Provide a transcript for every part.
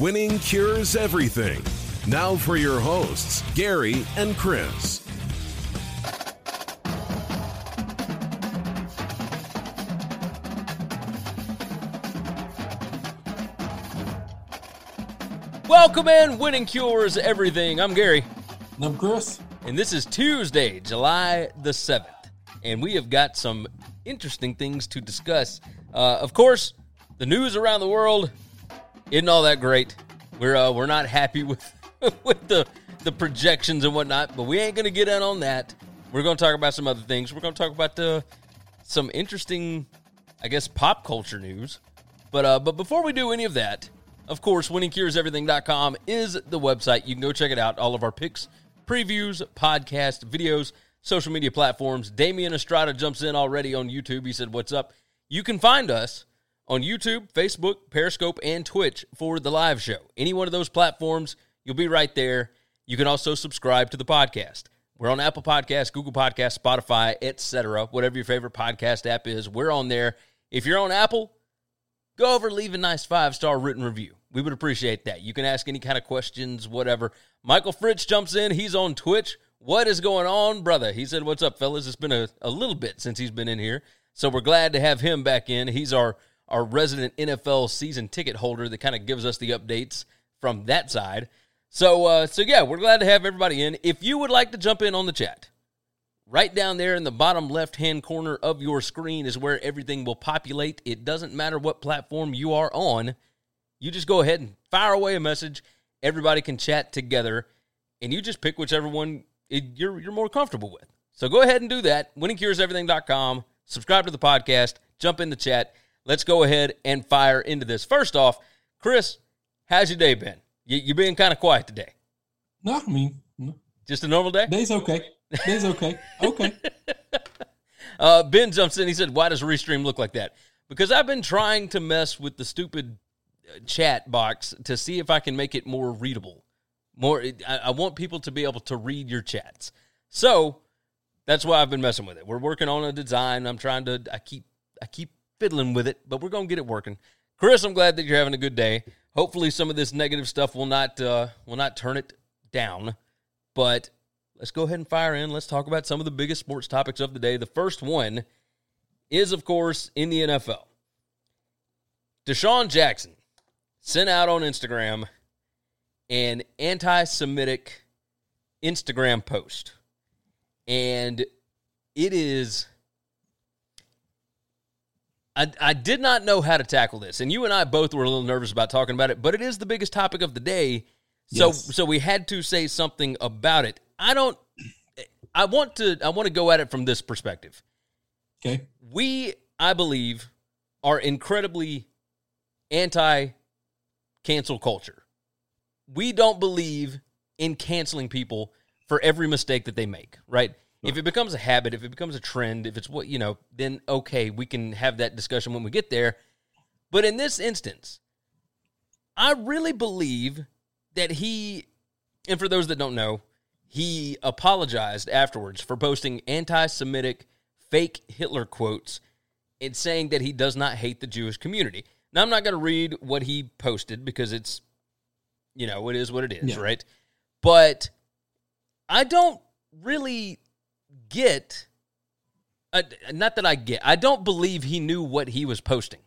Winning cures everything. Now for your hosts, Gary and Chris. Welcome in, Winning Cures Everything. I'm Gary, And I'm Chris. and this is Tuesday, July the 7th. And we have got some interesting things to discuss. Uh, of course, the news around the world isn't all that great. We're uh, we're not happy with with the the projections and whatnot, but we ain't gonna get in on that. We're gonna talk about some other things. We're gonna talk about uh, some interesting, I guess, pop culture news. But uh, but before we do any of that, of course, winningcureseverything.com is the website. You can go check it out. All of our picks, previews, podcast, videos, social media platforms. Damian Estrada jumps in already on YouTube. He said, What's up? You can find us on YouTube, Facebook, Periscope, and Twitch for the live show. Any one of those platforms, you'll be right there. You can also subscribe to the podcast. We're on Apple Podcasts, Google Podcasts, Spotify, etc. Whatever your favorite podcast app is, we're on there. If you're on Apple, go over leave a nice five star written review. We would appreciate that. You can ask any kind of questions, whatever. Michael Fritz jumps in. He's on Twitch. What is going on, brother? He said, What's up, fellas? It's been a, a little bit since he's been in here. So we're glad to have him back in. He's our, our resident NFL season ticket holder that kind of gives us the updates from that side. So uh, so yeah, we're glad to have everybody in. If you would like to jump in on the chat, Right down there in the bottom left hand corner of your screen is where everything will populate. It doesn't matter what platform you are on. You just go ahead and fire away a message. Everybody can chat together, and you just pick whichever one you're, you're more comfortable with. So go ahead and do that. WinningCuresEverything.com. Subscribe to the podcast. Jump in the chat. Let's go ahead and fire into this. First off, Chris, how's your day been? You, you're being kind of quiet today. No, I mean, no. Just a normal day? day's okay. Day's okay. Okay. Uh, ben jumps in. He said, "Why does Restream look like that?" Because I've been trying to mess with the stupid uh, chat box to see if I can make it more readable. More, I, I want people to be able to read your chats. So that's why I've been messing with it. We're working on a design. I'm trying to. I keep. I keep fiddling with it, but we're gonna get it working. Chris, I'm glad that you're having a good day. Hopefully, some of this negative stuff will not uh, will not turn it down. But let's go ahead and fire in. Let's talk about some of the biggest sports topics of the day. The first one is, of course, in the NFL. DeSean Jackson sent out on Instagram an anti Semitic Instagram post. And it is. I, I did not know how to tackle this. And you and I both were a little nervous about talking about it, but it is the biggest topic of the day. So Yes. so we had to say something about it. I don't I want to I want to go at it from this perspective. Okay. We, I believe, are incredibly anti cancel culture. We don't believe in canceling people for every mistake that they make, right? If it becomes a habit, if it becomes a trend, if it's what, you know, then okay, we can have that discussion when we get there. But in this instance, I really believe that he, and for those that don't know, he apologized afterwards for posting anti Semitic fake Hitler quotes and saying that he does not hate the Jewish community. Now, I'm not going to read what he posted because it's, you know, it is what it is, Yeah. right? But I don't really get, uh, not that I get, I don't believe he knew what he was posting.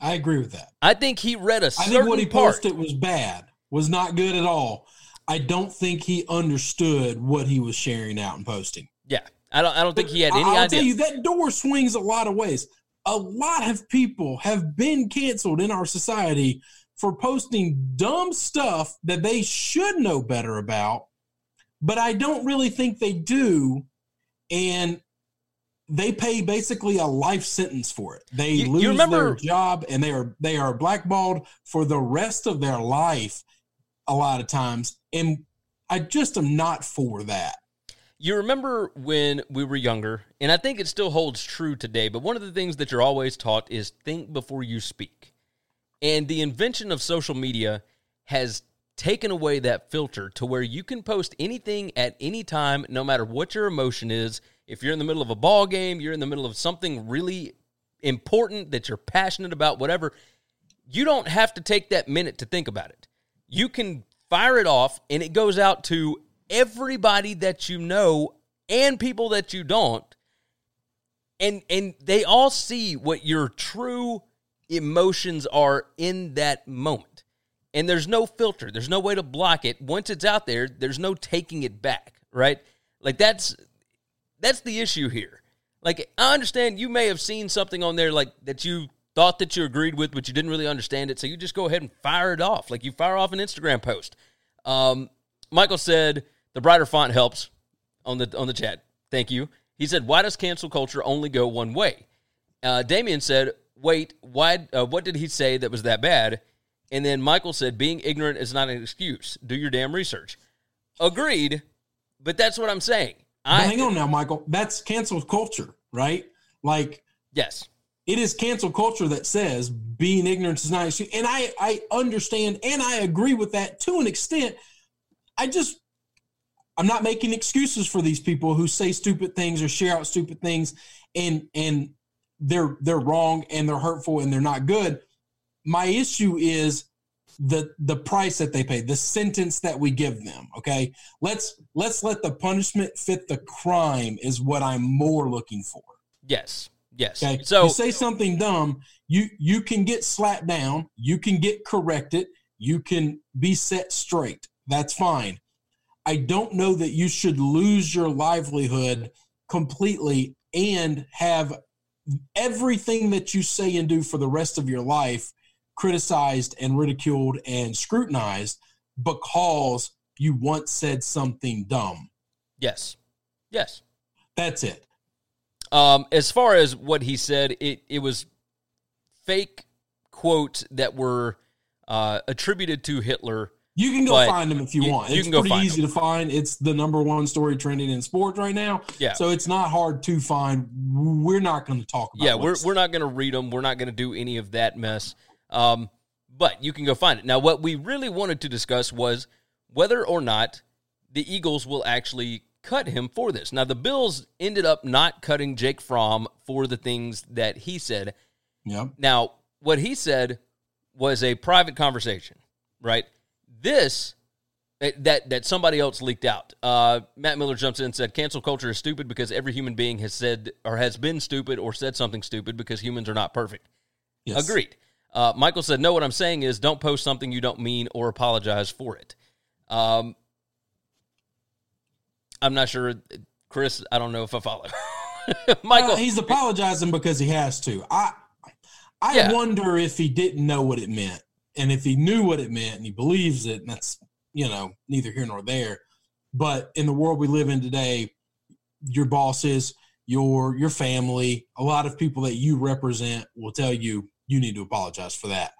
I agree with that. I think he read a I think what he part. posted was bad, was not good at all. I don't think he understood what he was sharing out and posting. Yeah, I don't. I don't think he had any I'll idea. tell you that door swings a lot of ways. A lot of people have been canceled in our society for posting dumb stuff that they should know better about, but I don't really think they do. And they pay basically a life sentence for it. They You- you lose remember- their job and they are they are blackballed for the rest of their life a lot of times. And I just am not for that. You remember when we were younger, and I think it still holds true today, but one of the things that you're always taught is think before you speak. And the invention of social media has taken away that filter to where you can post anything at any time, no matter what your emotion is. If you're in the middle of a ball game, you're in the middle of something really important that you're passionate about, whatever, you don't have to take that minute to think about it. You can fire it off and it goes out to everybody that you know and people that you don't. And and they all see what your true emotions are in that moment. And there's no filter. There's no way to block it. Once it's out there, there's no taking it back, right? Like that's that's the issue here. Like I understand you may have seen something on there like that you thought that you agreed with, but you didn't really understand it. So you just go ahead and fire it off. Like you fire off an Instagram post. Um, Michael said the brighter font helps on the on the chat. Thank you. He said, "Why does cancel culture only go one way?" Uh, Damien said, "Wait, why? Uh, what did he say that was that bad?" And then Michael said, "Being ignorant is not an excuse. Do your damn research." Agreed, but that's what I'm saying. I hang on now, Michael. That's cancel culture, right? Like yes, it is cancel culture that says being ignorant is not an excuse. And I, I understand and I agree with that to an extent. I just I'm not making excuses for these people who say stupid things or share out stupid things and and they're they're wrong and they're hurtful and they're not good. My issue is the the price that they pay, the sentence that we give them. Okay. Let's let's let the punishment fit the crime is what I'm more looking for. yes, yes. Okay. So you say something dumb, you you can get slapped down, you can get corrected, you can be set straight. That's fine. I don't know that you should lose your livelihood completely and have everything that you say and do for the rest of your life criticized and ridiculed and scrutinized because you once said something dumb. yes, yes. That's it. Um, as far as what he said, it it was fake quotes that were uh, attributed to Hitler. You can go find them if you, you- want. you It's can pretty easy to find. It's the number one story trending in sports right now. Yeah. So it's not hard to find. We're not going to talk about. It. Yeah, we're we're not going to read them. We're not going to do any of that mess. Um, but you can go find it. Now, what we really wanted to discuss was whether or not the Eagles will actually cut him for this. Now, the Bills ended up not cutting Jake Fromm for the things that he said. Yep. Now, what he said was a private conversation, right? This that that, that somebody else leaked out. Uh, Matt Miller jumps in and said, "Cancel culture is stupid because every human being has said or has been stupid or said something stupid because humans are not perfect." Yes. Agreed. Uh, Michael said, "No, what I'm saying is don't post something you don't mean or apologize for it." Um, I'm not sure, Chris. I don't know if I follow. Michael, Uh, he's apologizing because he has to. I I Yeah. wonder if he didn't know what it meant, and if he knew what it meant and he believes it, and that's you know neither here nor there. But in the world we live in today, your bosses, your your family, a lot of people that you represent will tell you you need to apologize for that,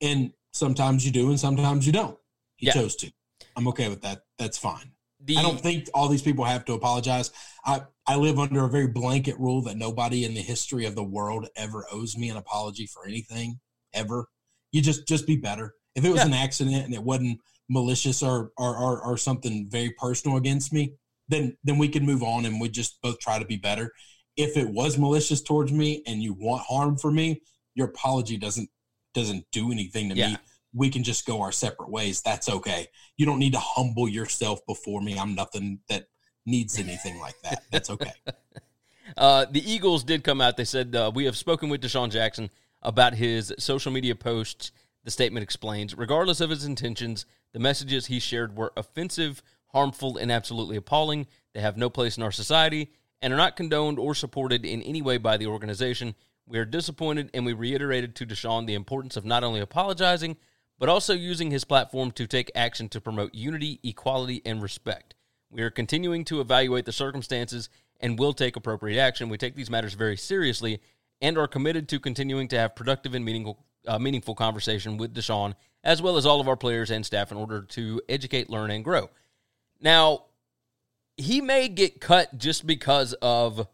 and sometimes you do, and sometimes you don't. He Yeah. chose to. I'm okay with that. That's fine. the I don't think all these people have to apologize. I, I live under a very blanket rule that nobody in the history of the world ever owes me an apology for anything ever. You just just be better. If it was Yeah. an accident and it wasn't malicious or or, or or something very personal against me, then then we can move on and we just both try to be better. If it was malicious towards me and you want harm for me, your apology doesn't doesn't do anything to Yeah. me. We can just go our separate ways. That's okay. You don't need to humble yourself before me. I'm nothing that needs anything like that. That's okay. Uh, the Eagles did come out. They said, uh, We have spoken with DeSean Jackson about his social media posts. The statement explains regardless of his intentions, the messages he shared were offensive, harmful, and absolutely appalling. They have no place in our society and are not condoned or supported in any way by the organization. We are disappointed and we reiterated to DeSean the importance of not only apologizing, but also using his platform to take action to promote unity, equality, and respect. We are continuing to evaluate the circumstances and will take appropriate action. We take these matters very seriously and are committed to continuing to have productive and meaningful, uh, meaningful conversation with DeSean, as well as all of our players and staff, in order to educate, learn, and grow. Now, he may get cut just because of,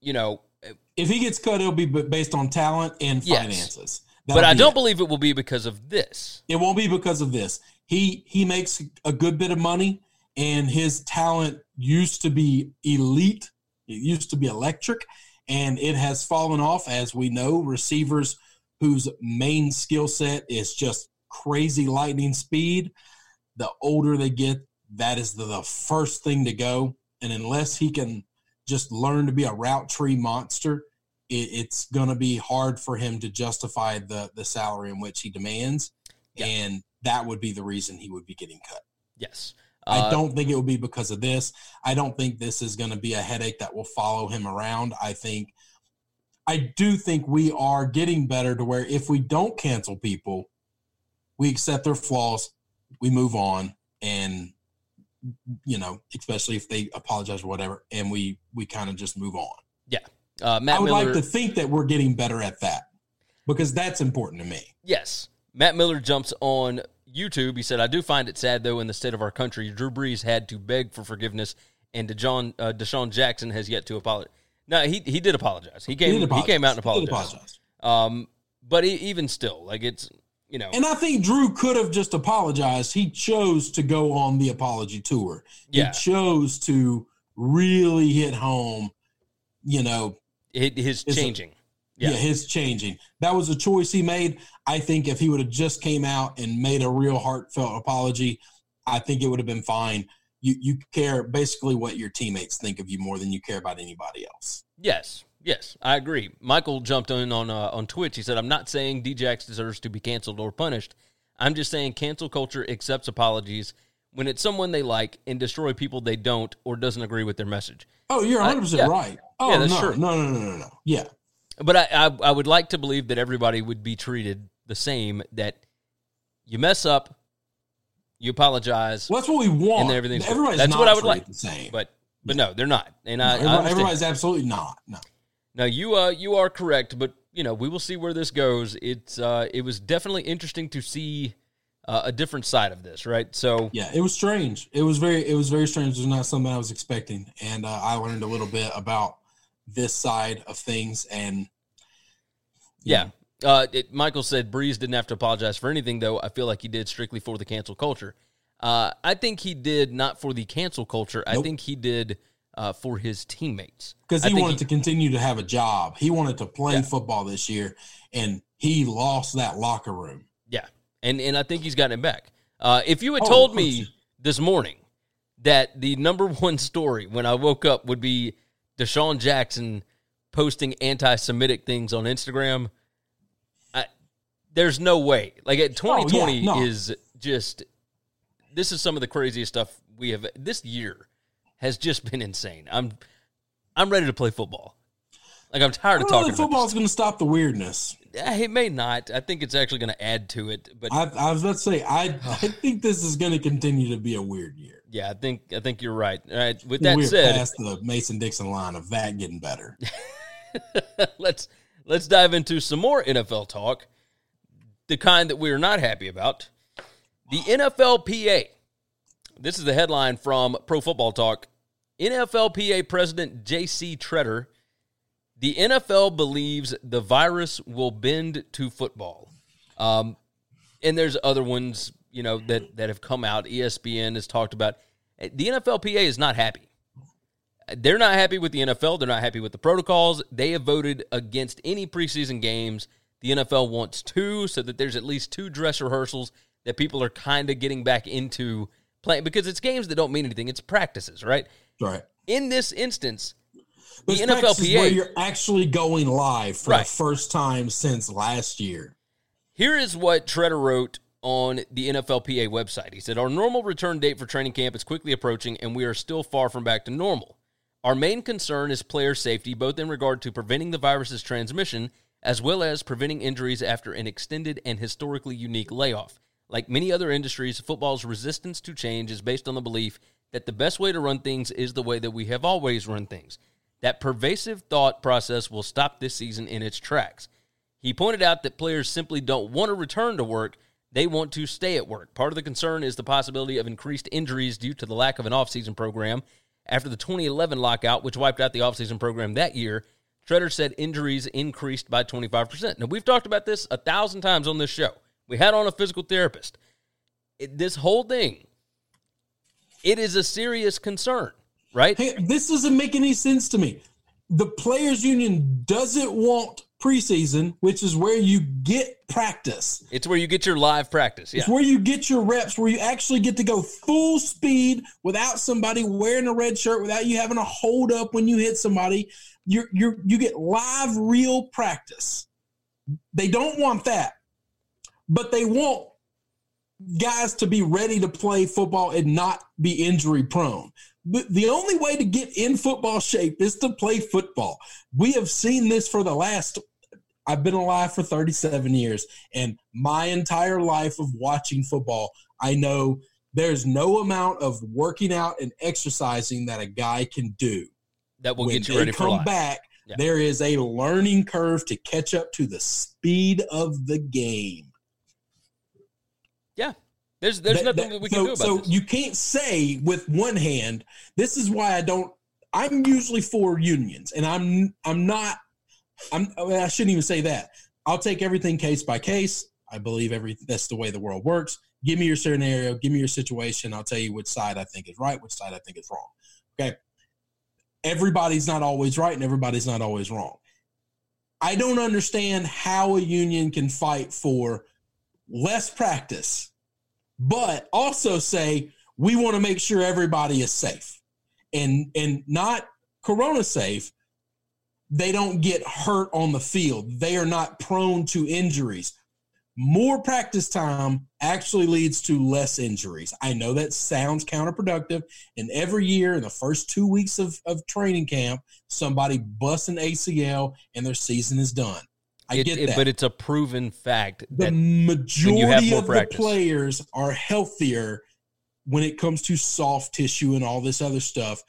you know, If he gets cut, it'll be based on talent and Yes. finances. but That'll I don't it. believe it will be because of this. it won't be because of this. He he makes a good bit of money, and his talent used to be elite. It used to be electric, and it has fallen off as we know. Receivers whose main skill set is just crazy lightning speed. The older they get, that is the, the first thing to go. And unless he can just learn to be a route tree monster, it, it's going to be hard for him to justify the the salary in which he demands, Yeah. and that would be the reason he would be getting cut. Yes. I Uh, don't think it will be because of this. I don't think this is going to be a headache that will follow him around. I think, I do think we are getting better to where if we don't cancel people, we accept their flaws, we move on, and you know, especially if they apologize or whatever, and we we kind of just move on. Yeah, uh, Matt I would Miller. like to think that we're getting better at that because that's important to me. Yes. Matt Miller jumps on YouTube. He said, I do find it sad, though, in the state of our country, Drew Brees had to beg for forgiveness, and DeJohn, uh, DeSean Jackson has yet to apologize. No, he, he did apologize. He came, he, did came out and. He apologized. Um, but e even still, like it's, you know, And I think Drew could have just apologized. He chose to go on the apology tour. Yeah. He chose to really hit home, you know, his Is it- changing. yeah. Yeah. his changing. That was a choice he made. I think if he would have just came out and made a real heartfelt apology, I think it would have been fine. You you care basically what your teammates think of you more than you care about anybody else. Yes, yes, I agree. Michael jumped in on uh, on Twitch. He said, "I'm not saying Djax deserves to be canceled or punished. I'm just saying cancel culture accepts apologies when it's someone they like and destroy people they don't or doesn't agree with their message. Oh, you're Uh, 100 percent yeah. right. Oh Yeah, that's no, true. no, no, no, no, no. Yeah, But I, I I would like to believe that everybody would be treated the same. That you mess up, you apologize, well, that's what we want. and everything's. Everybody's That's not what I would treated like. The same. but but no, they're not. And No, I, I everybody- understand. everybody's absolutely not. No. No, you uh you are correct, but you know we will see where this goes. It's uh it was definitely interesting to see uh, a different side of this, right? So Yeah, it was strange. It was very, it was very strange. It was not something I was expecting, and uh, I learned a little bit about this side of things. And yeah, uh, it, Michael said Brees didn't have to apologize for anything, though. I feel like he did strictly for the cancel culture. Uh, I think he did not for the cancel culture. I think he did uh, for his teammates because he wanted to continue to have a job, he wanted to play Yeah. football this year, and he lost that locker room. Yeah, and and I think he's gotten it back. Uh, if you had Oh, told me this morning that the number one story when I woke up would be DeSean Jackson posting anti-Semitic things on Instagram, I, there's no way. Like at 2020 no. is just this is some of the craziest stuff we have. This year has just been insane. I'm I'm ready to play football. Like I'm tired of talking Football is going to stop the weirdness. It may not. I think it's actually going to add to it. But I, I was about to say, I, I think this is going to continue to be a weird year. Yeah, I think I think you're right. All right. With We're that said, past the Mason Dixon line of that getting better. let's let's dive into some more NFL talk. The kind that we are not happy about. The NFLPA, This is the headline from Pro Football Talk. NFLPA President J.C. Tretter. The NFL believes the virus will bend to football. Um, and there's other ones, you know, that, that have come out. ESPN has talked about. The NFLPA is not happy. They're not happy with the NFL. They're not happy with the protocols. They have voted against any preseason games. The NFL wants two, so that there's at least two dress rehearsals that people are kind of getting back into playing because it's games that don't mean anything. It's practices, right? Right. In this instance, the NFLPA where you're actually going live for Right. the first time since last year. Here is what Tretter wrote on the NFLPA website. He said, Our normal return date for training camp is quickly approaching, and we are still far from back to normal. Our main concern is player safety, both in regard to preventing the virus's transmission as well as preventing injuries after an extended and historically unique layoff. Like many other industries, football's resistance to change is based on the belief that the best way to run things is the way that we have always run things. That pervasive thought process will stop this season in its tracks. He pointed out that players simply don't want to return to work, they want to stay at work. Part of the concern is the possibility of increased injuries due to the lack of an offseason program. After the 2011 lockout, which wiped out the offseason program that year, Tretter said injuries increased by 25%. Now, we've talked about this a thousand times on this show. We had on a physical therapist. It- this whole thing, it is a serious concern, right? Hey, this doesn't make any sense to me. The players union doesn't want preseason, which is where you get practice. It's where you get your live practice. Yeah. It's where you get your reps, where you actually get to go full speed without somebody wearing a red shirt, without you having to hold up when you hit somebody. You're you're you get live real practice. They don't want that. But they want guys to be ready to play football and not be injury prone. The, the only way to get in football shape is to play football. We have seen this for the last I've been alive for 37 years, and my entire life of watching football, I know there's no amount of working out and exercising that a guy can do. that will when get you ready for come life. back, Yeah. there is a learning curve to catch up to the speed of the game. Yeah. There's there's That- nothing that- we so, can do about it. so this. you can't say with one hand. This is why I don't. I'm usually for unions, and I'm I'm not. I'm. I shouldn't even say that. I'll take everything case by case. I believe every that's the way the world works. Give me your scenario. Give me your situation. I'll tell you which side I think is right, which side I think is wrong. Okay. Everybody's not always right, and everybody's not always wrong. I don't understand how a union can fight for less practice, but also say we want to make sure everybody is safe and and not corona safe. They don't get hurt on the field. They are not prone to injuries. More practice time actually leads to less injuries. I know that sounds counterproductive. And every year in the first two weeks of, of training camp, somebody busts an ACL and their season is done. I It- get it- that. but it's a proven fact the that majority of practice. the players are healthier when it comes to soft tissue and all this other stuff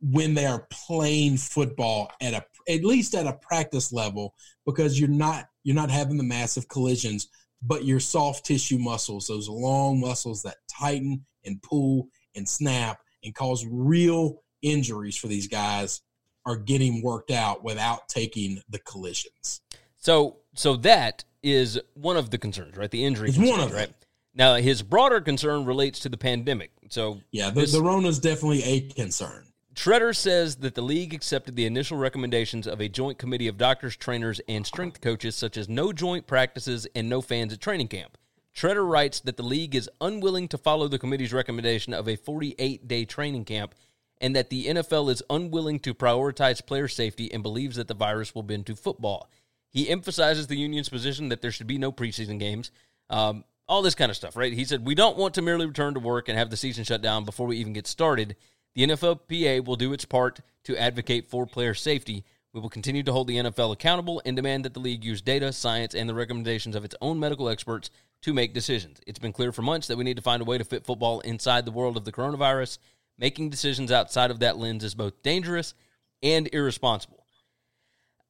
when they are playing football at a at least at a practice level because you're not you're not having the massive collisions but your soft tissue muscles those long muscles that tighten and pull and snap and cause real injuries for these guys are getting worked out without taking the collisions so so that is one of the concerns, right? The injury concerns, one of them. right? Now his broader concern relates to the pandemic. So yeah the, This- the rona's definitely a concern Tretter says that the league accepted the initial recommendations of a joint committee of doctors, trainers, and strength coaches, such as no joint practices and no fans at training camp. Tretter writes that the league is unwilling to follow the committee's recommendation of a 48 day training camp and that the NFL is unwilling to prioritize player safety and believes that the virus will bend to football. He emphasizes the union's position that there should be no preseason games, um, all this kind of stuff, right? He said, We don't want to merely return to work and have the season shut down before we even get started. The NFLPA will do its part to advocate for player safety. We will continue to hold the NFL accountable and demand that the league use data, science, and the recommendations of its own medical experts to make decisions. It's been clear for months that we need to find a way to fit football inside the world of the coronavirus. Making decisions outside of that lens is both dangerous and irresponsible.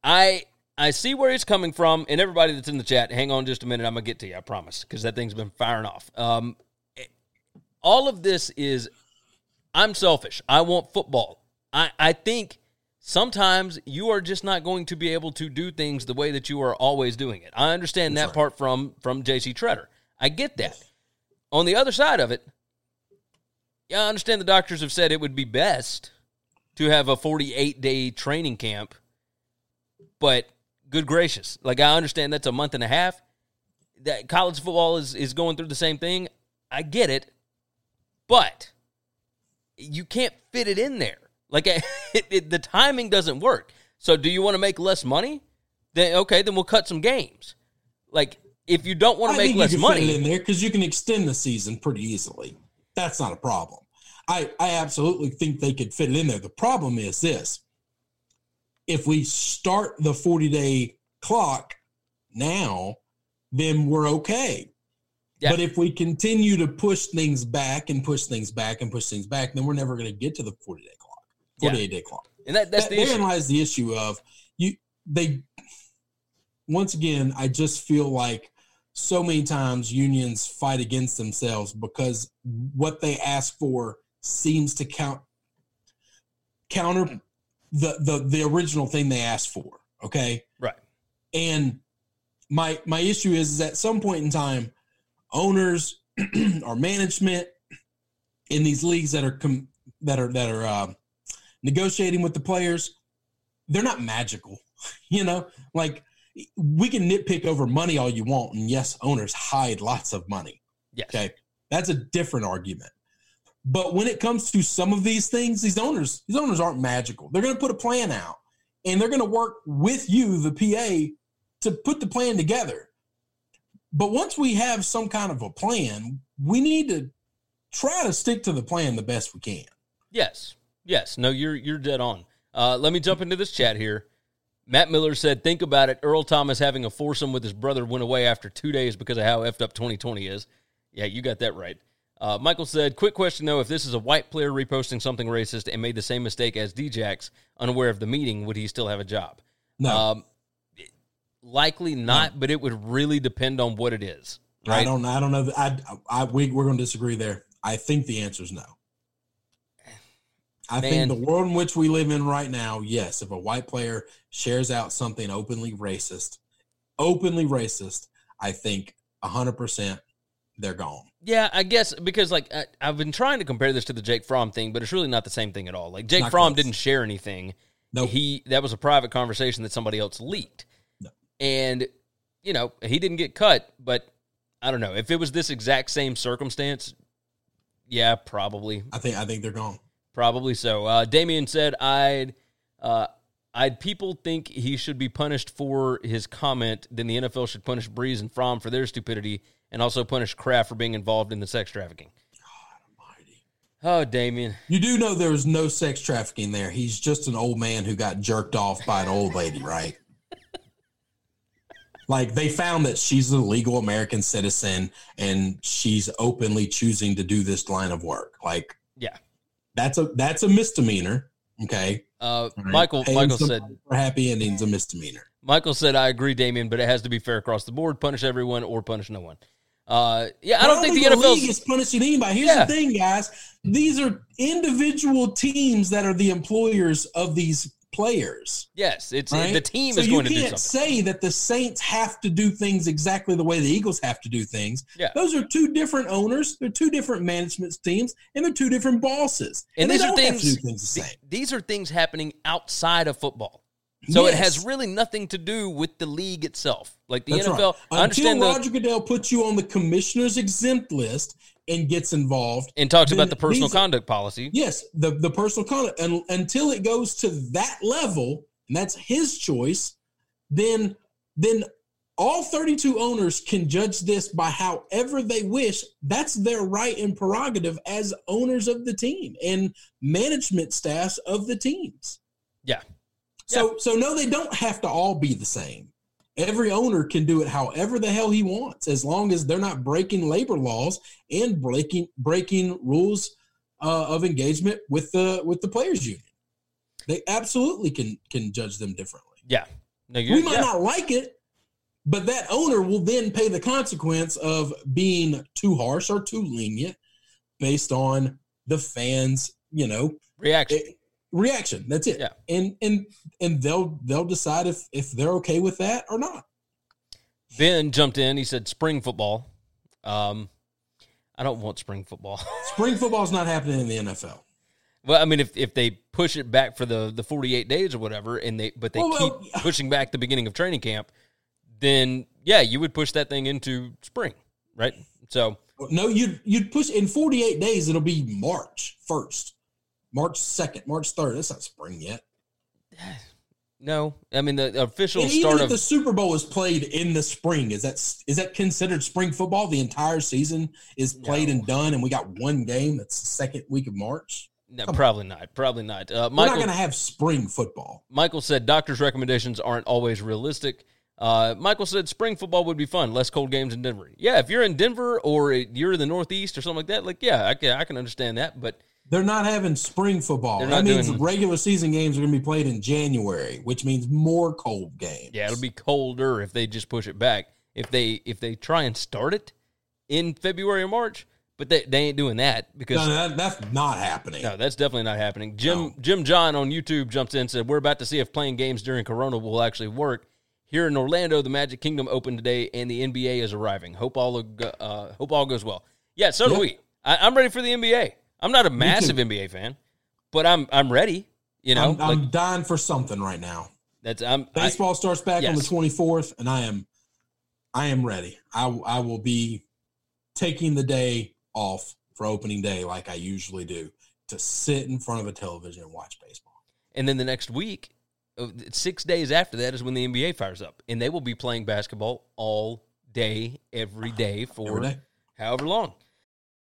I I see where he's coming from, and everybody that's in the chat, hang on just a minute. I'm gonna get to you, I promise, because that thing's been firing off. Um, all of this is I'm selfish. I want football. I, I think sometimes you are just not going to be able to do things the way that you are always doing it. I understand that part from from JC Tretter. I get that. On the other side of it, yeah, I understand the doctors have said it would be best to have a 48 day training camp, but good gracious, like I understand that's a month and a half. That college football is is going through the same thing. I get it, but you can't fit it in there. Like it, it, the timing doesn't work. So, do you want to make less money? Then okay, then we'll cut some games. Like if you don't want to I make less you can fit money, it in there because you can extend the season pretty easily. That's not a problem. I, I absolutely think they could fit it in there. The problem is this if we start the 40 day clock now, then we're okay. Yeah. But if we continue to push things back and push things back and push things back, then we're never going to get to the 40 day clock, Yeah. 48 day clock. and that, that's That- the therein issue. lies the issue of you they once again i just feel like so many times unions fight against themselves because what they ask for seems to count counter the the the original thing they asked for okay Right. and my my issue is, is at some point in time owners or management in these leagues that are com- that are that are uh, negotiating with the players they're not magical you know like we can nitpick over money all you want and yes owners hide lots of money Yes. okay that's a different argument but when it comes to some of these things these owners these owners aren't magical they're going to put a plan out and they're going to work with you the pa to put the plan together but once we have some kind of a plan we need to try to stick to the plan the best we can Yes. Yes. No, you're you're dead on. Uh, let me jump into this chat here. Matt Miller said, "Think about it. Earl Thomas having a foursome with his brother went away after two days because of how effed up 2020 is." Yeah, you got that right. Uh, Michael said, "Quick question though: If this is a white player reposting something racist and made the same mistake as Djax, unaware of the meeting, would he still have a job?" no Um, likely not, but it would really depend on what it is. I don't. I don't know. I. I. We, we're going to disagree there. I think the answer is no. I Man. think the world in which we live in right now, yes, if a white player shares out something openly racist, openly racist, I think hundred percent they're gone. Yeah, I guess because like I, I've been trying to compare this to the Jake Fromm thing, but it's really not the same thing at all. Like Jake Not Fromm close. didn't share anything. Nope. He that was a private conversation that somebody else leaked, No. and you know he didn't get cut. But I don't know if it was this exact same circumstance. Yeah, probably, I think. I think they're gone. probably so. Uh, Damien said, "I'd." Uh, I'd people think he should be punished for his comment, then the NFL should punish Brees and Fromm for their stupidity and also punish Kraft for being involved in the sex trafficking. Oh, Damien. You do know there was no sex trafficking there. He's just an old man who got jerked off by an old lady, right? like they found that she's a legal American citizen and she's openly choosing to do this line of work. Like Yeah. that's a that's a misdemeanor. Okay. Uh, right? Michael Paying Michael said for happy endings a misdemeanor. Michael said I agree, Damien, but it has to be fair across the board. Punish everyone or punish no one. Uh, yeah, I don't think the the league is punishing anybody. Here's Yeah. the thing, guys. These are individual teams that are the employers of these players. yes, it's right? the team So is going to do something. you can't say that the Saints have to do things exactly the way the Eagles have to do things. Yeah. Those are two different owners. They're two different management teams, and they're two different bosses. And they these are things, to do things the same. these are things happening outside of football. So it has really nothing to do with the league itself. Like the That's NFL, right. I understand Until the, Roger Goodell puts you on the commissioner's exempt list and gets involved. and talks about the personal conduct policy. Yes, the the personal conduct, and until it goes to that level, and that's his choice, then then all 32 owners can judge this by however they wish. That's their right and prerogative as owners of the team and management staffs of the teams. Yeah. So so no, they don't have to all be the same. Every owner can do it however the hell he wants, as long as they're not breaking labor laws and breaking breaking rules uh, of engagement with the with the players union. They absolutely can can judge them differently. Yeah. No, We might yeah. not like it, but that owner will then pay the consequence of being too harsh or too lenient based on the fans, you know, Reaction. eh, reaction. That's it. Yeah. And and and they'll they'll decide if if they're okay with that or not. Ben jumped in. He said spring football. Um, I don't want spring football. Spring football's not happening in the NFL. well, I mean, if, if they push it back for the, the 48 days or whatever, and they but they Well, well, keep pushing back the beginning of training camp, then yeah, you would push that thing into spring, right? So No, you'd you'd push in 48 days. It'll be March first, March second, March third. That's not spring yet. no, I mean the official And even start if of the Super Bowl is played in the spring, is that is that considered spring football? The entire season is played and done, and we got one game. That's the second week of March. no, probably not, probably not. Uh, We're not Michael going to have spring football. Michael said doctors' recommendations aren't always realistic. Uh, Michael said spring football would be fun, less cold games in Denver. Yeah, if you're in Denver or you're in the Northeast or something like that, like yeah, I can I can understand that. But They're not having spring football. That means doing- regular season games are going to be played in January, which means more cold games. yeah, it'll be colder if they just push it back. If they if they try and start it in February or March, but they, they ain't doing that because No, that, that's not happening. No, that's definitely not happening. Jim No. Jim John on YouTube jumps in and said, "We're about to see if playing games during Corona will actually work." Here in Orlando, the Magic Kingdom opened today, and the NBA is arriving. Hope all uh, hope all goes well. Yeah, so do we. I, I'm ready for the NBA. I'm not a massive NBA fan, but I'm I'm ready. You know, I'm, I'm dying for something right now. that's I'm I- Baseball starts back on the 24th, and I am, I am ready. I I will be taking the day off for opening day like I usually do to sit in front of a television and watch baseball. and then the next week, uh, six days after that is when the NBA fires up, and they will be playing basketball all day, every day for Every day. however long.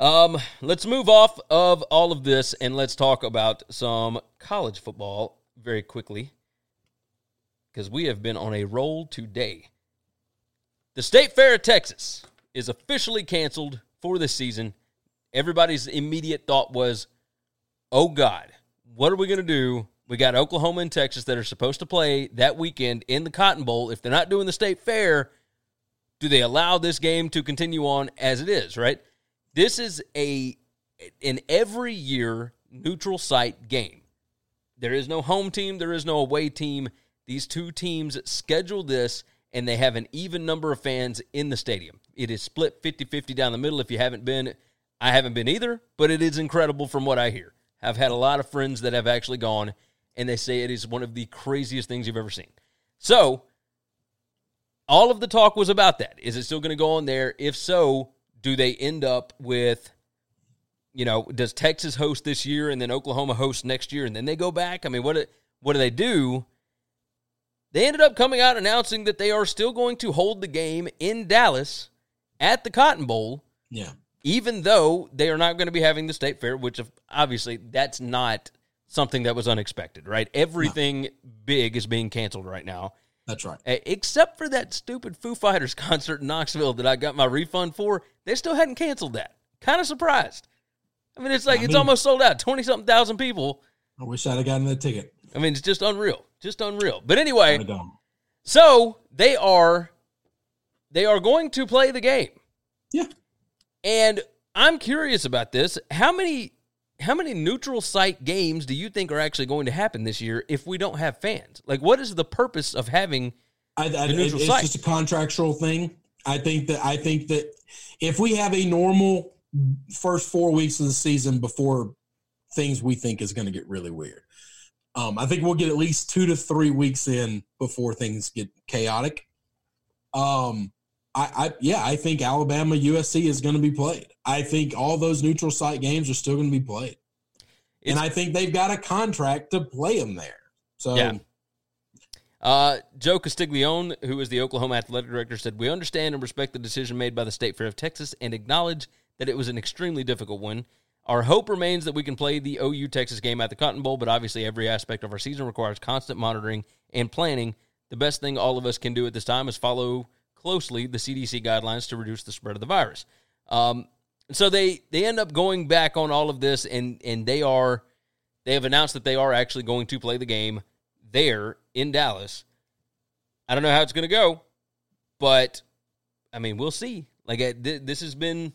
Um, let's move off of all of this and let's talk about some college football very quickly because we have been on a roll today. The State Fair of Texas is officially canceled for this season. Everybody's immediate thought was, "Oh God, what are we going to do?" We got Oklahoma and Texas that are supposed to play that weekend in the Cotton Bowl. If they're not doing the State Fair, do they allow this game to continue on as it is? Right. This is a an every year neutral site game. There is no home team, there is no away team. These two teams schedule this and they have an even number of fans in the stadium. It is split 50-50 down the middle if you haven't been. I haven't been either, but it is incredible from what I hear. I've had a lot of friends that have actually gone and they say it is one of the craziest things you've ever seen. So, all of the talk was about that. Is it still going to go on there? If so, do they end up with, you know, does Texas host this year and then Oklahoma host next year and then they go back? I mean, what do- what do they do? They ended up coming out announcing that they are still going to hold the game in Dallas at the Cotton Bowl, Yeah. even though they are not going to be having the state fair, which obviously that's not something that was unexpected, right? Everything big is being canceled right now. That's right. Except for that stupid Foo Fighters concert in Knoxville that I got my refund for, they still hadn't canceled that. Kind of surprised. I mean, it's like I it's mean- almost sold out. Twenty something thousand people. I wish I'd have gotten that ticket. I mean, it's just unreal, just unreal. But anyway, so they are they are going to play the game, Yeah. and I'm curious about this. How many how many neutral site games do you think are actually going to happen this year if we don't have fans? Like, what is the purpose of having? I, I, The it- it's site. just a contractual thing. I think that I think that if we have a normal first four weeks of the season before things we think is going to get really weird, um, I think we'll get at least two to three weeks in before things get chaotic. Um, I, I yeah, I think Alabama USC is going to be played. I think all those neutral site games are still going to be played, and I think they've got a contract to play them there. So Yeah. Uh, Joe Castiglione, who is the Oklahoma athletic director, said, We understand and respect the decision made by the State Fair of Texas and acknowledge that it was an extremely difficult one. Our hope remains that we can play the OU Texas game at the Cotton Bowl, but obviously every aspect of our season requires constant monitoring and planning. The best thing all of us can do at this time is follow closely the CDC guidelines to reduce the spread of the virus. Um, so they they end up going back on all of this, and and they are they have announced that they are actually going to play the game there in Dallas. I don't know how it's going to go, but I mean we'll see. Like this has been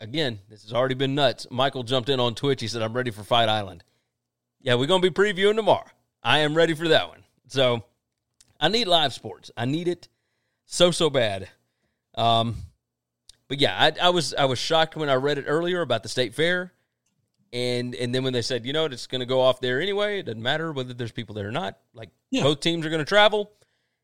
again, this has already been nuts. Michael jumped in on Twitch. He said, "I'm ready for Fight Island." Yeah, we're going to be previewing tomorrow. I am ready for that one. So I need live sports. I need it so so bad. Um, but yeah, I, I, was I was shocked when I read it earlier about the state fair, and and then when they said, you know, it's going to go off there anyway. It doesn't matter whether there's people there or not. Like yeah. both teams are going to travel,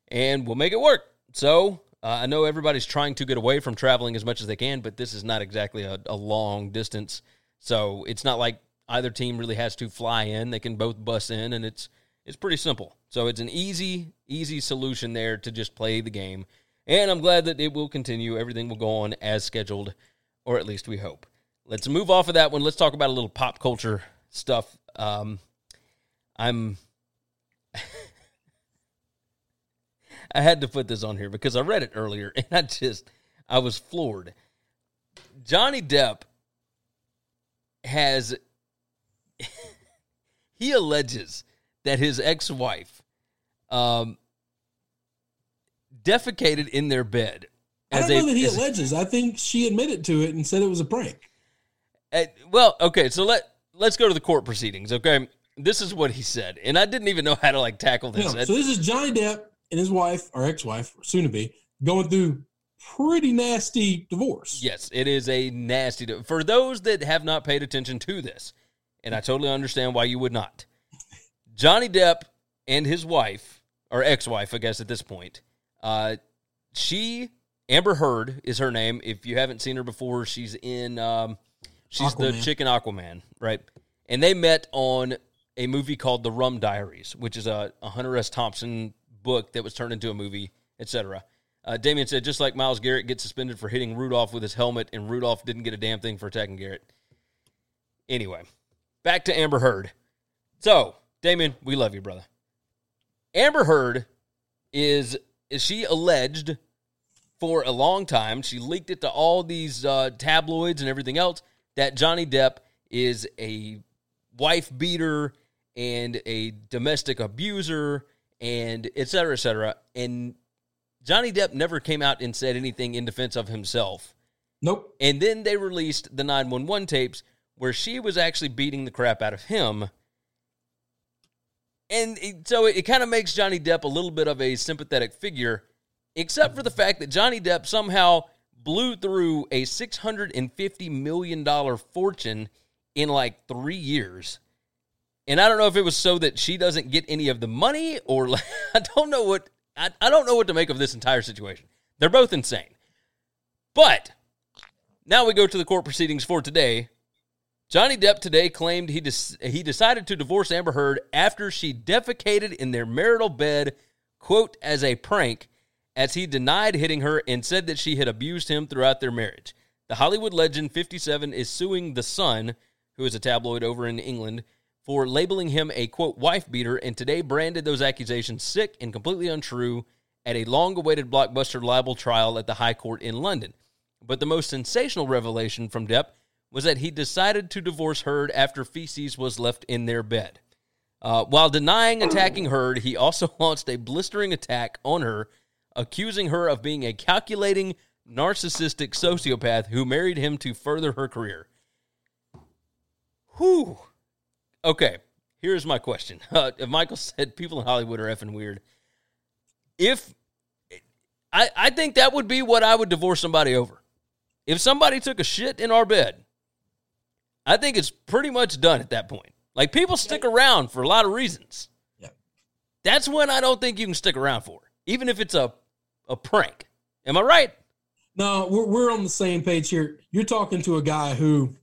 and we'll make it work. So uh, I know everybody's trying to get away from traveling as much as they can, but this is not exactly a, a long distance. So it's not like either team really has to fly in. They can both bus in, and it's it's pretty simple. So it's an easy, easy solution there to just play the game. And I'm glad that it will continue. Everything will go on as scheduled, or at least we hope. Let's move off of that one. Let's talk about a little pop culture stuff. Um, I'm. I had to put this on here because I read it earlier and I just I was floored. Johnny Depp has he alleges that his ex-wife um, defecated in their bed. I don't know that he alleges. I think she admitted to it and said it was a prank. Uh, well, okay, so let let's go to the court proceedings. Okay, this is what he said, and I didn't even know how to like tackle this. so this is Johnny Depp and his wife, or ex-wife, or soon to be, going through pretty nasty divorce. Yes, it is a nasty. For those that have not paid attention to this, and I totally understand why you would not. Johnny Depp and his wife, or ex-wife, I guess at this point, uh, she Amber Heard is her name. If you haven't seen her before, she's in um, she's Aquaman. the chicken Aquaman, right? And they met on a movie called The Rum Diaries, which is a, a Hunter S. Thompson book that was turned into a movie, etc. Uh, Damien said, just like Myles Garrett gets suspended for hitting Rudolph with his helmet, and Rudolph didn't get a damn thing for attacking Garrett. Anyway, back to Amber Heard. So, Damien, we love you, brother. Amber Heard is is she alleged for a long time. She leaked it to all these uh, tabloids and everything else that Johnny Depp is a wife beater and a domestic abuser and et cetera, et cetera. And Johnny Depp never came out and said anything in defense of himself. Nope. And then they released the 911 tapes where she was actually beating the crap out of him and so it, it kind of makes Johnny Depp a little bit of a sympathetic figure, except for the fact that Johnny Depp somehow blew through a $650 million fortune in like three years. And I don't know if it was so that she doesn't get any of the money or I don't know what I, I don't know what to make of this entire situation. They're both insane. But now we go to the court proceedings for today Johnny Depp today claimed he he decided to divorce Amber Heard after she defecated in their marital bed, quote, as a prank, as he denied hitting her and said that she had abused him throughout their marriage. The Hollywood legend 57 is suing The Sun, who is a tabloid over in England, for labeling him a quote wife beater and today branded those accusations sick and completely untrue at a long awaited blockbuster libel trial at the High Court in London. But the most sensational revelation from Depp was that he decided to divorce Heard after feces was left in their bed. Uh, while denying attacking Heard, he also launched a blistering attack on her, accusing her of being a calculating, narcissistic sociopath who married him to further her career. Whew. Okay, here's my question. Uh, Michael said people in Hollywood are effing weird. If I, I think that would be what I would divorce somebody over. If somebody took a shit in our bed I think it's pretty much done at that point. Like people stick around for a lot of reasons. Yeah. That's when I don't think you can stick around for, even if it's a a prank. Am I right? No, we're we're on the same page here. You're talking to a guy who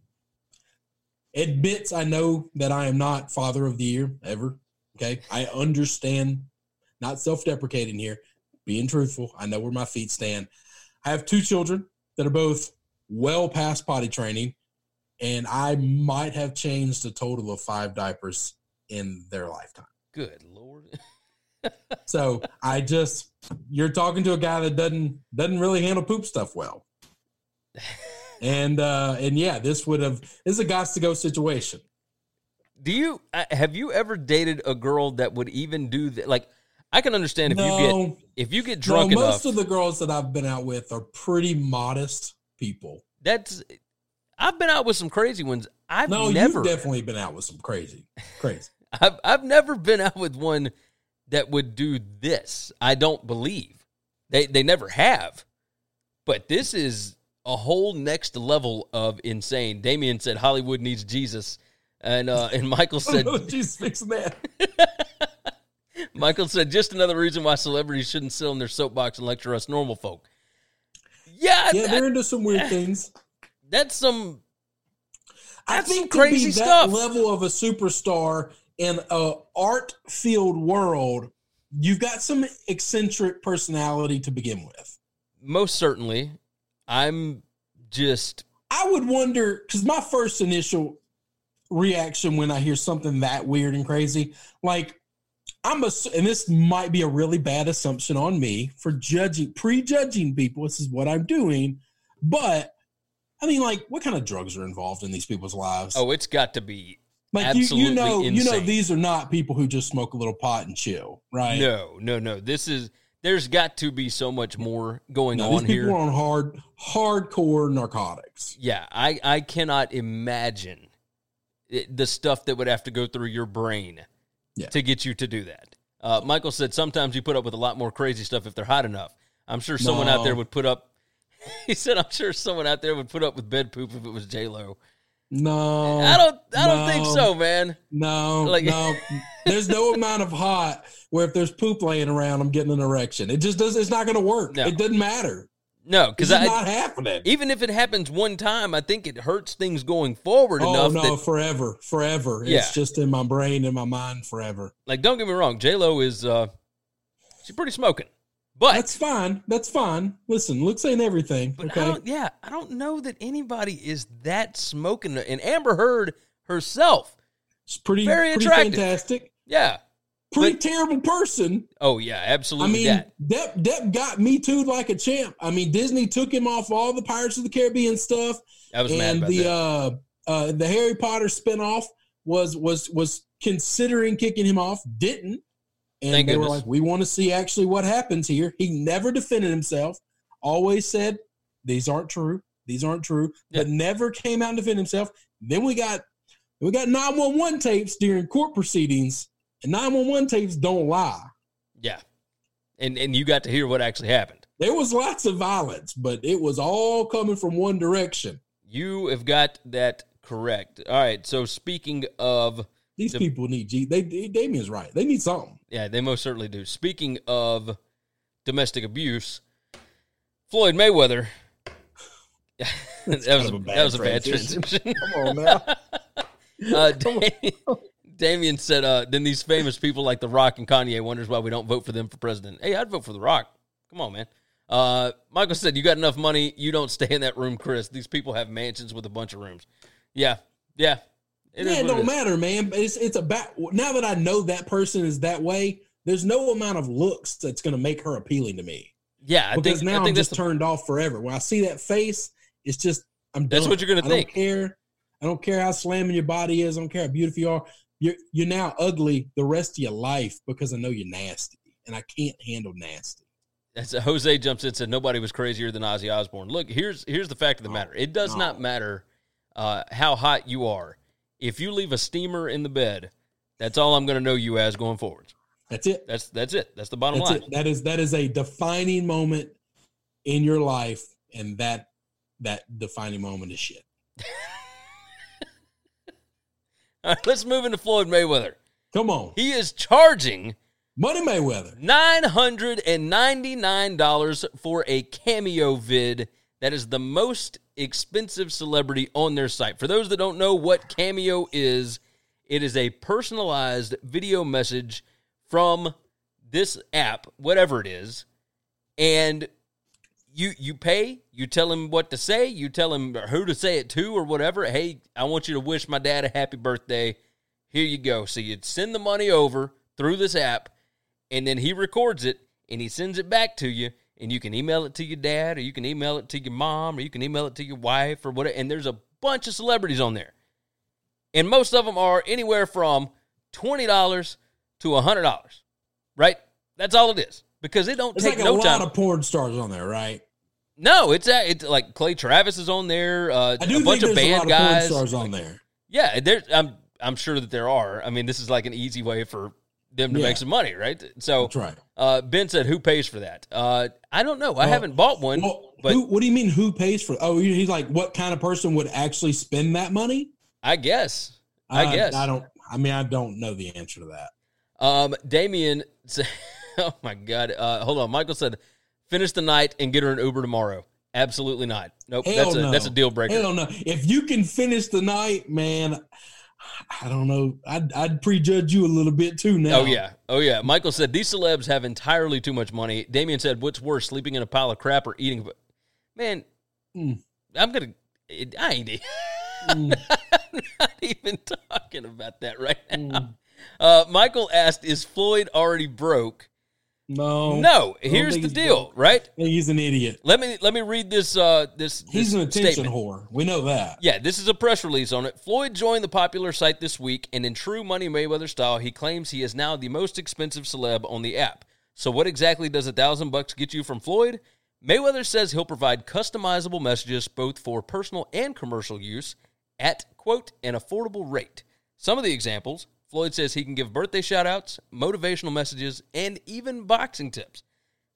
admits I know that I am not father of the year ever. Okay. I understand, not self deprecating here, being truthful. I know where my feet stand. I have two children that are both well past potty training, and I might have changed a total of five diapers in their lifetime. Good lord. So I just you're talking to a guy that doesn't doesn't really handle poop stuff well. And uh and yeah, this would have this is a gots to go situation. Do you uh, have you ever dated a girl that would even do that? Like, I can understand if you get if you get No, drunk most enough. of the girls that I've been out with are pretty modest people. that's I've been out with some crazy ones. I've no, never you've definitely been out with some crazy, crazy. I've I've never been out with one that would do this. I don't believe they they never have. But this is a whole next level of insane. Damien said Hollywood needs Jesus, and uh, and Michael said She's fixing that. Michael said just another reason why celebrities shouldn't sit on their soapbox and lecture us normal folk. Yeah, Yeah, that- they're into some weird things. That's some. I think some to be crazy that stuff. level of a superstar in a art field world, you've got some eccentric personality to begin with. Most certainly, I'm just I would wonder because my first initial reaction when I hear something that weird and crazy, like I'm a, and this might be a really bad assumption on me for judging, prejudging people. This is what I'm doing, but I mean, like, what kind of drugs are involved in these people's lives? oh, it's got to be like you, you know, you know, these are not people who just smoke a little pot and chill, right? No, no, no. This is there's got to be so much more going No, these people here. are on hard, hardcore narcotics. yeah, I I cannot imagine it, the stuff that would have to go through your brain Yeah. to get you to do that. Uh, Michael said sometimes you put up with a lot more crazy stuff if they're hot enough. I'm sure someone out there would put up. He said, "I'm sure someone out there would put up with bed poop if it was J Lo." No, I don't. I don't think so, man. No, Like- no. There's no amount of hot where if there's poop laying around, I'm getting an erection. It just does. It's not going to work. No. It doesn't matter. No, because just I not happening. even if it happens one time, I think it hurts things going forward Oh enough no, that forever, forever. Yeah. It's just in my brain, in my mind, forever. like don't get me wrong, J Lo is uh she's pretty smoking. But That's fine. That's fine. Listen, looks ain't everything. but I don't yeah, I don't know that anybody is that smoking and Amber Heard herself. It's pretty, very pretty attractive. fantastic. Yeah. Pretty But- terrible person. Oh yeah, absolutely. I mean, that. Depp, Depp got me too like a champ. I mean, Disney took him off all the Pirates of the Caribbean stuff. I was mad and about the that. uh uh the Harry Potter spinoff was was was considering kicking him off, didn't. And Thank they were like, we want to see actually what happens here. He never defended himself, always said, These aren't true, these aren't true, but never came out and defended himself. Then we got we got 911 tapes during court proceedings, and 911 tapes don't lie. yeah. And and you got to hear what actually happened. There was lots of violence, but it was all coming from one direction. You have got that correct. All right. So speaking of These The- people need G. They, they Damien's right. They need something. Yeah, they most certainly do. Speaking of domestic abuse, Floyd Mayweather. that, was a, that was a bad transition. transition. Come on now. uh, Da- Damien said, uh, then these famous people like The Rock and Kanye wonders why we don't vote for them for president. Hey, I'd vote for The Rock. Come on, man. Uh, Michael said, you got enough money. You don't stay in that room, Chris. These people have mansions with a bunch of rooms. Yeah, yeah. It yeah, it don't is. matter, man. But it's it's about now that I know that person is that way. There's no amount of looks that's going to make her appealing to me Yeah, I because think, now I I'm just the, turned off forever. When I see that face, it's just I'm. That's done. what you're gonna I think. don't care. I don't care how slamming your body is. I don't care how beautiful you are. You're you're now ugly the rest of your life because I know you're nasty, and I can't handle nasty. That's Jose jumps in and said nobody was crazier than Ozzy Osbourne. Look, here's here's the fact of the matter. It does no. not matter uh, how hot you are. If you leave a steamer in the bed, that's all I'm going to know you as going forward. That's it. That's that's it. That's the bottom That's line. it. That is that is a defining moment in your life, and that that defining moment is shit. All right, let's move into Floyd Mayweather. Come on, He is charging Money Mayweather. nine hundred and ninety nine dollars for a cameo vid. That is the most expensive celebrity on their site. For those that don't know what cameo is, it is a personalized video message from this app, whatever it is, and you you pay, you tell him what to say, you tell him who to say it to or whatever. Hey, I want you to wish my dad a happy birthday. Here you go. So you'd send the money over through this app, and then he records it and he sends it back to you, and you can email it to your dad, or you can email it to your mom, or you can email it to your wife, or whatever. And there's a bunch of celebrities on there, and most of them are anywhere from twenty dollars to hundred dollars, right? That's all it is because it don't There's take like a lot time. of porn stars on there, right? No, it's uh, it's like Clay Travis is on there. Uh, I do a bunch of a band of porn guys. stars on there. Yeah, there's. I'm I'm sure that there are. I mean, this is like an easy way for them to Yeah. make some money, right? So, That's right. uh, Ben said, "Who pays for that?" Uh, I don't know. I Well, haven't bought one, Well, but who, what do you mean? Who pays for? Oh, he's like, what kind of person would actually spend that money? I guess. I guess. I don't. I mean, I don't know the answer to that. Um, Damien said, "Oh my God!" Uh, hold on. Michael said, "Finish the night and get her an Uber tomorrow." Absolutely not. Nope. Hell that's a no. that's a deal breaker. Hell no. If you can finish the night, man, I don't know. I'd, I'd prejudge you a little bit too now. Oh yeah, oh yeah. Michael said these celebs have entirely too much money. Damien said, "What's worse, sleeping in a pile of crap or eating?" Man, Mm. I'm gonna. I ain't. Mm. I'm not even talking about that right now. Uh, Michael asked, "Is Floyd already broke?" No. No. Here's the deal, broke. right? He's an idiot. Let me let me read this. Uh, this He's this an attention statement. whore. We know that. Yeah, this is a press release on it. Floyd joined the popular site this week, and in true Money Mayweather style, he claims he is now the most expensive celeb on the app. So, what exactly does a thousand bucks get you from Floyd? Mayweather says he'll provide customizable messages both for personal and commercial use at quote an affordable rate. Some of the examples: Floyd says he can give birthday shout outs, motivational messages, and even boxing tips.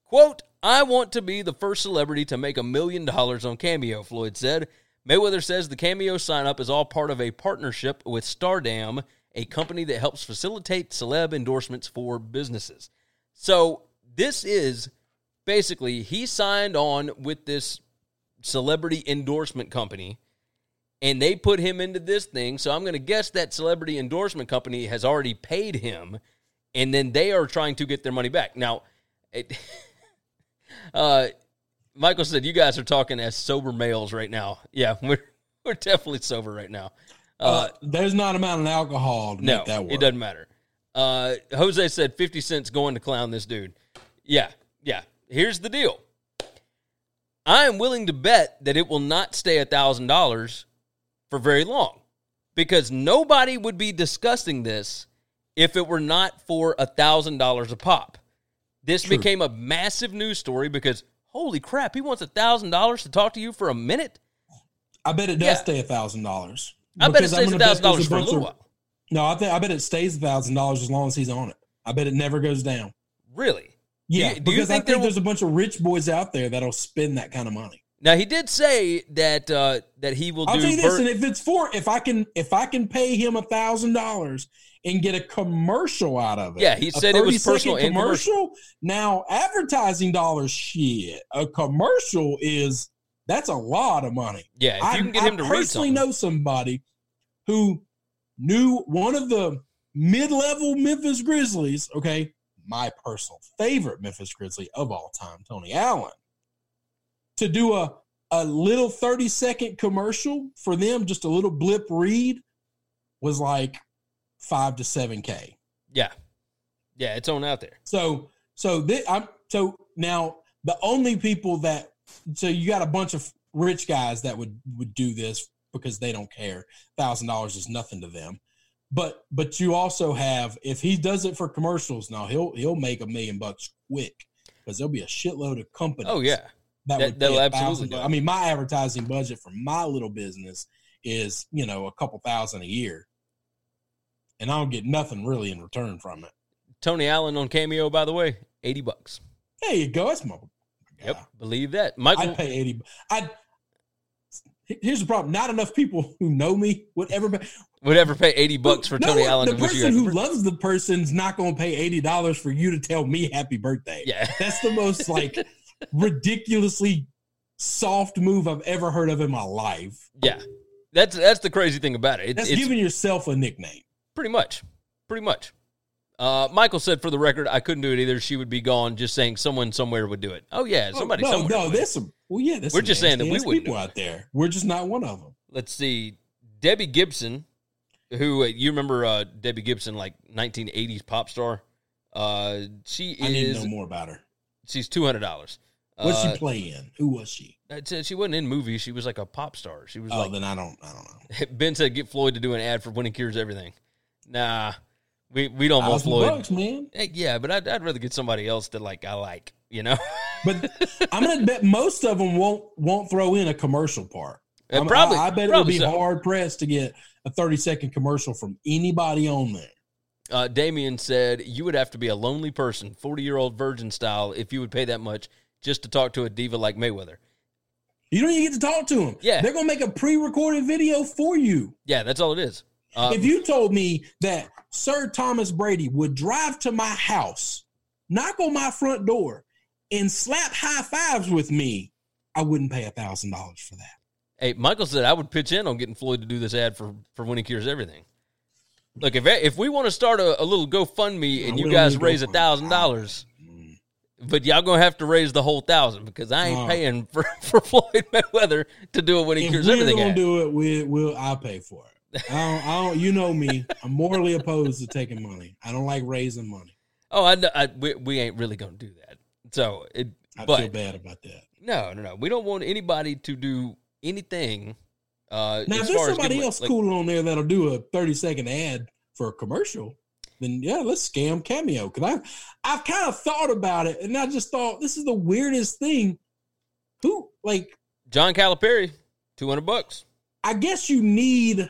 Quote, I want to be the first celebrity to make a million dollars on Cameo, Floyd said. Mayweather says the Cameo sign up is all part of a partnership with Stardam, a company that helps facilitate celeb endorsements for businesses. So, this is basically he signed on with this celebrity endorsement company and they put him into this thing. So, I'm going to guess that celebrity endorsement company has already paid him and then they are trying to get their money back. Now, it, uh, Michael said you guys are talking as sober males right now. Yeah, we're we're definitely sober right now. Uh, Uh, there's not amount of alcohol to no, make that work. it doesn't matter. Uh, Jose said fifty cents going to clown this dude. Yeah, yeah. Here's the deal. I am willing to bet that it will not stay a thousand dollars for very long, because nobody would be discussing this if it were not for a thousand dollars a pop. This True. became a massive news story because holy crap, he wants a thousand dollars to talk to you for a minute. I bet it does Yeah. stay a thousand dollars. I bet it stays a thousand dollars for a little while. No, I think I bet it stays a thousand dollars as long as he's on it. I bet it never goes down. Really? Yeah, you- do you think I think will- there's a bunch of rich boys out there that'll spend that kind of money. Now he did say that uh, that he will I'll do. tell you this, ver- and if it's for if I can if I can pay him a thousand dollars and get a commercial out of it. Yeah, he said it was personal commercial. Now advertising dollars, shit. A commercial is that's a lot of money. yeah, if I, you can get I him to read personally know somebody who knew one of the mid-level Memphis Grizzlies. Okay, my personal favorite Memphis Grizzly of all time, Tony Allen, to do a a little thirty second commercial for them, just a little blip read, was like five to seven k. yeah, yeah, it's on out there. So so this, I'm so now the only people that so you got a bunch of rich guys that would would do this because they don't care. Thousand dollars is nothing to them. But but you also have if he does it for commercials now he'll he'll make a million bucks quick because there'll be a shitload of companies. Oh yeah, that, That- would absolutely $1,000. do it. I mean, my advertising budget for my little business is you know a couple thousand a year, and I don't get nothing really in return from it. Tony Allen on Cameo, by the way, eighty bucks. There you go. That's my. Yep, believe that. Michael, I'd pay eighty. I. Here's the problem: not enough people who know me would ever. Pay, would ever pay eighty bucks for No Tony Allen The to wish you person who loves the person's not going to pay eighty dollars for you to tell me happy birthday. Yeah, That's the most like ridiculously soft move I've ever heard of in my life. yeah. That's that's the crazy thing about it. It- That's it's giving yourself a nickname. pretty much, pretty much. Uh, Michael said, for the record, I couldn't do it either. She would be gone. Just saying, someone somewhere would do it. Oh yeah, somebody. no, somewhere no, would. there's some. Well, yeah, there's We're just saying that we wouldn't people out there. We're just not one of them. Let's see, Debbie Gibson, who uh, you remember uh, Debbie Gibson, like 1980s pop star. Uh, she I need to is know more about her. she's two hundred dollars. What's uh, she play in? Who was she? she? She wasn't in movies. She was like a pop star. She was Oh, like then I don't. I don't know. Ben said, get Floyd to do an ad for Winning Cures Everything. Nah, we we don't want Floyd. bucks, man. Yeah, but I'd, I'd rather get somebody else that like I like. You know, But I'm gonna bet most of them won't won't throw in a commercial part. Uh, probably- I, I bet it would be so. hard pressed to get a 30 second commercial from anybody on there. uh, Damien said you would have to be a lonely person, forty year old virgin style, if you would pay that much just to talk to a diva like Mayweather. You don't even get to talk to them. Yeah. they're gonna make a pre-recorded video for you. Yeah, that's all it is. Uh, if you told me that Sir Thomas Brady would drive to my house, knock on my front door, and slap high fives with me, I wouldn't pay a thousand dollars for that. Hey, Michael said I would pitch in on getting Floyd to do this ad for for when he Cures Everything. Look, if if we want to start a, a little GoFundMe and you guys raise a thousand dollars, but y'all gonna have to raise the whole thousand because I ain't paying for, for Floyd Mayweather to do a Winning If Cures Everything gonna ad. do it, we will. I'll pay for it. I don't, I don't. You know me. I'm morally opposed to taking money. I don't like raising money. oh, I, know- I we, we ain't really gonna do that. So it, I but feel bad about that. no, no, no, we don't want anybody to do anything. Uh, Now, if there's somebody else like- cool on there that'll do a 30 second ad for a commercial, then yeah, let's scam Cameo. Because I, I've kind of thought about it, and I just thought this is the weirdest thing. Who like? John Calipari, two hundred bucks. I guess you need,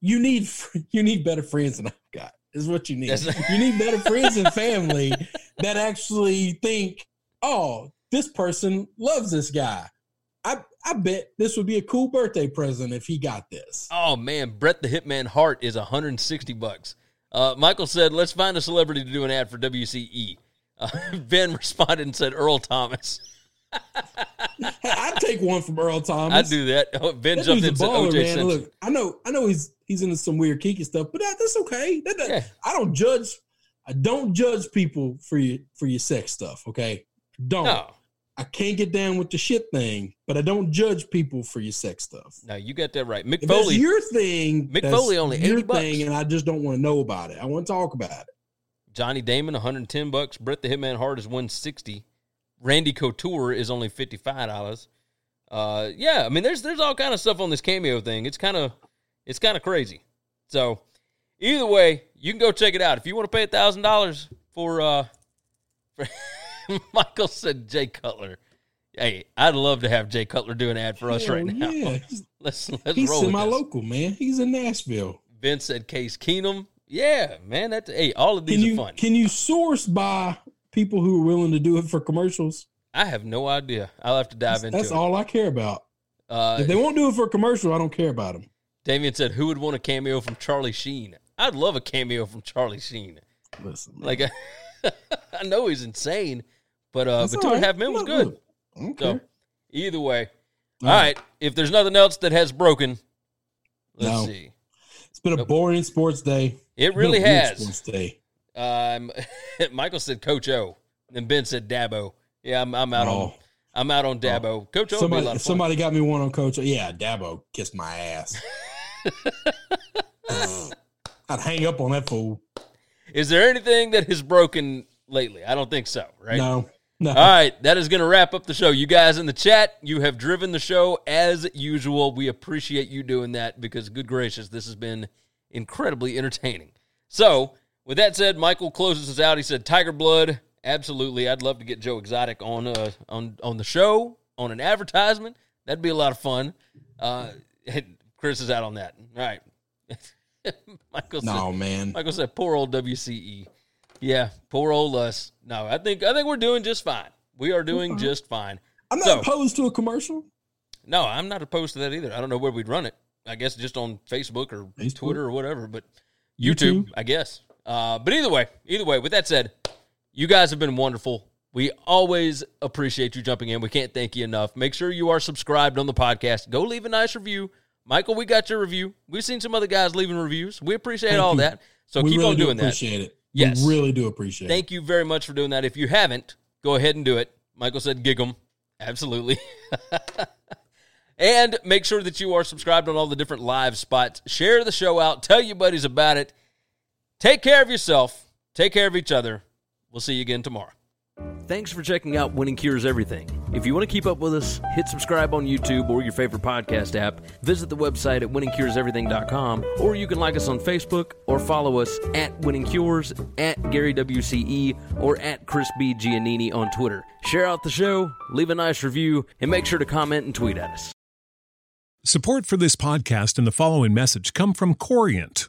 you need, you need better friends than I've got. Is what you need. You need better friends and family that actually think, oh, this person loves this guy. I I bet this would be a cool birthday present if he got this. Oh man, Bret the Hitman Hart is 160 bucks. Uh, Michael said, "Let's find a celebrity to do an ad for WCE." Uh, ben responded and said, "Earl Thomas." I'd take one from Earl Thomas. I'd do that. Oh, ben That jumped in baller, "OJ man. Simpson." Look, I know, I know he's he's into some weird kinky stuff, but that, that's okay. That, that- Yeah. I don't judge. I don't judge people for your for your sex stuff. Okay, don't. No, I can't get down with the shit thing, but I don't judge people for your sex stuff. no, you got that right. Mick If Foley, your thing, Mick Foley only your 80 bucks. thing, and I just don't want to know about it. I want to talk about it. Johnny Damon, 110 bucks. Bret the Hitman Hart is 160. Randy Couture is only 55 dollars. Uh, yeah, I mean, there's there's all kind of stuff on this cameo thing. It's kind of it's kind of crazy. So either way, you can go check it out if you want to pay a thousand dollars for. uh for Michael said Jay Cutler. Hey, I'd love to have Jay Cutler do an ad for us Hell right now. Yeah, he's, Let's let's he's roll with this. semi-local, man. He's in Nashville. Vince said Case Keenum. Yeah, man. That's hey, all of these Can are you fun. can you source by people who are willing to do it for commercials? I have no idea. I'll have to dive That's, into that's it. all I care about. Uh, If they won't do it for a commercial, I don't care about them. Damien said, "Who would want a cameo from Charlie Sheen? I'd love a cameo from Charlie Sheen. Listen, man. Like, I know he's insane, but uh, That's but two and a half men was good. look, So either way, All all right. If there's nothing else that has broken, let's No. see. It's been a boring sports day. It It's been a really has. Sports day. Um, Michael said Coach O, and Ben said Dabo. Yeah, I'm, I'm out on Oh. I'm out on Dabo. Coach O would be a Somebody, lot if of fun. somebody got me one on coach. O. Yeah, Dabo kissed my ass. I'd hang up on that fool. Is there anything that has broken lately? I don't think so. Right? No, no. All right, that is going to wrap up the show. You guys in the chat, you have driven the show as usual. We appreciate you doing that because, good gracious, this has been incredibly entertaining. So, with that said, Michael closes us out. He said, "Tiger Blood, absolutely. I'd love to get Joe Exotic on uh, on on the show on an advertisement. That'd be a lot of fun." Uh, Chris is out on that. All right. Michael said, no, man. Michael said, "Poor old WCE." Yeah, poor old us. No, I think I think we're doing just fine. We are doing just fine. I'm not So- opposed to a commercial. No, I'm not opposed to that either. I don't know where we'd run it. I guess just on Facebook or Facebook? Twitter or whatever, but YouTube, YouTube? I guess. Uh, but either way, either way. With that said, you guys have been wonderful. We always appreciate you jumping in. We can't thank you enough. Make sure you are subscribed on the podcast. Go leave a nice review. Michael, we got your review. We've seen some other guys leaving reviews. We appreciate Thank all you. that. So we keep really on do doing that. appreciate it. Yes. We really do appreciate it. Thank you very much for doing that. If you haven't, go ahead and do it. Michael said gig 'em. Absolutely. and make sure that you are subscribed on all the different live spots. Share the show out. Tell your buddies about it. Take care of yourself. Take care of each other. We'll see you again tomorrow. Thanks for checking out Winning Cures Everything. If you want to keep up with us, hit subscribe on YouTube or your favorite podcast app. Visit the website at winningcureseverything.com, or you can like us on Facebook or follow us at Winning Cures, at Gary WCE, or at Chris B. Giannini on Twitter. Share out the show, leave a nice review, and make sure to comment and tweet at us. Support for this podcast and the following message come from Corient.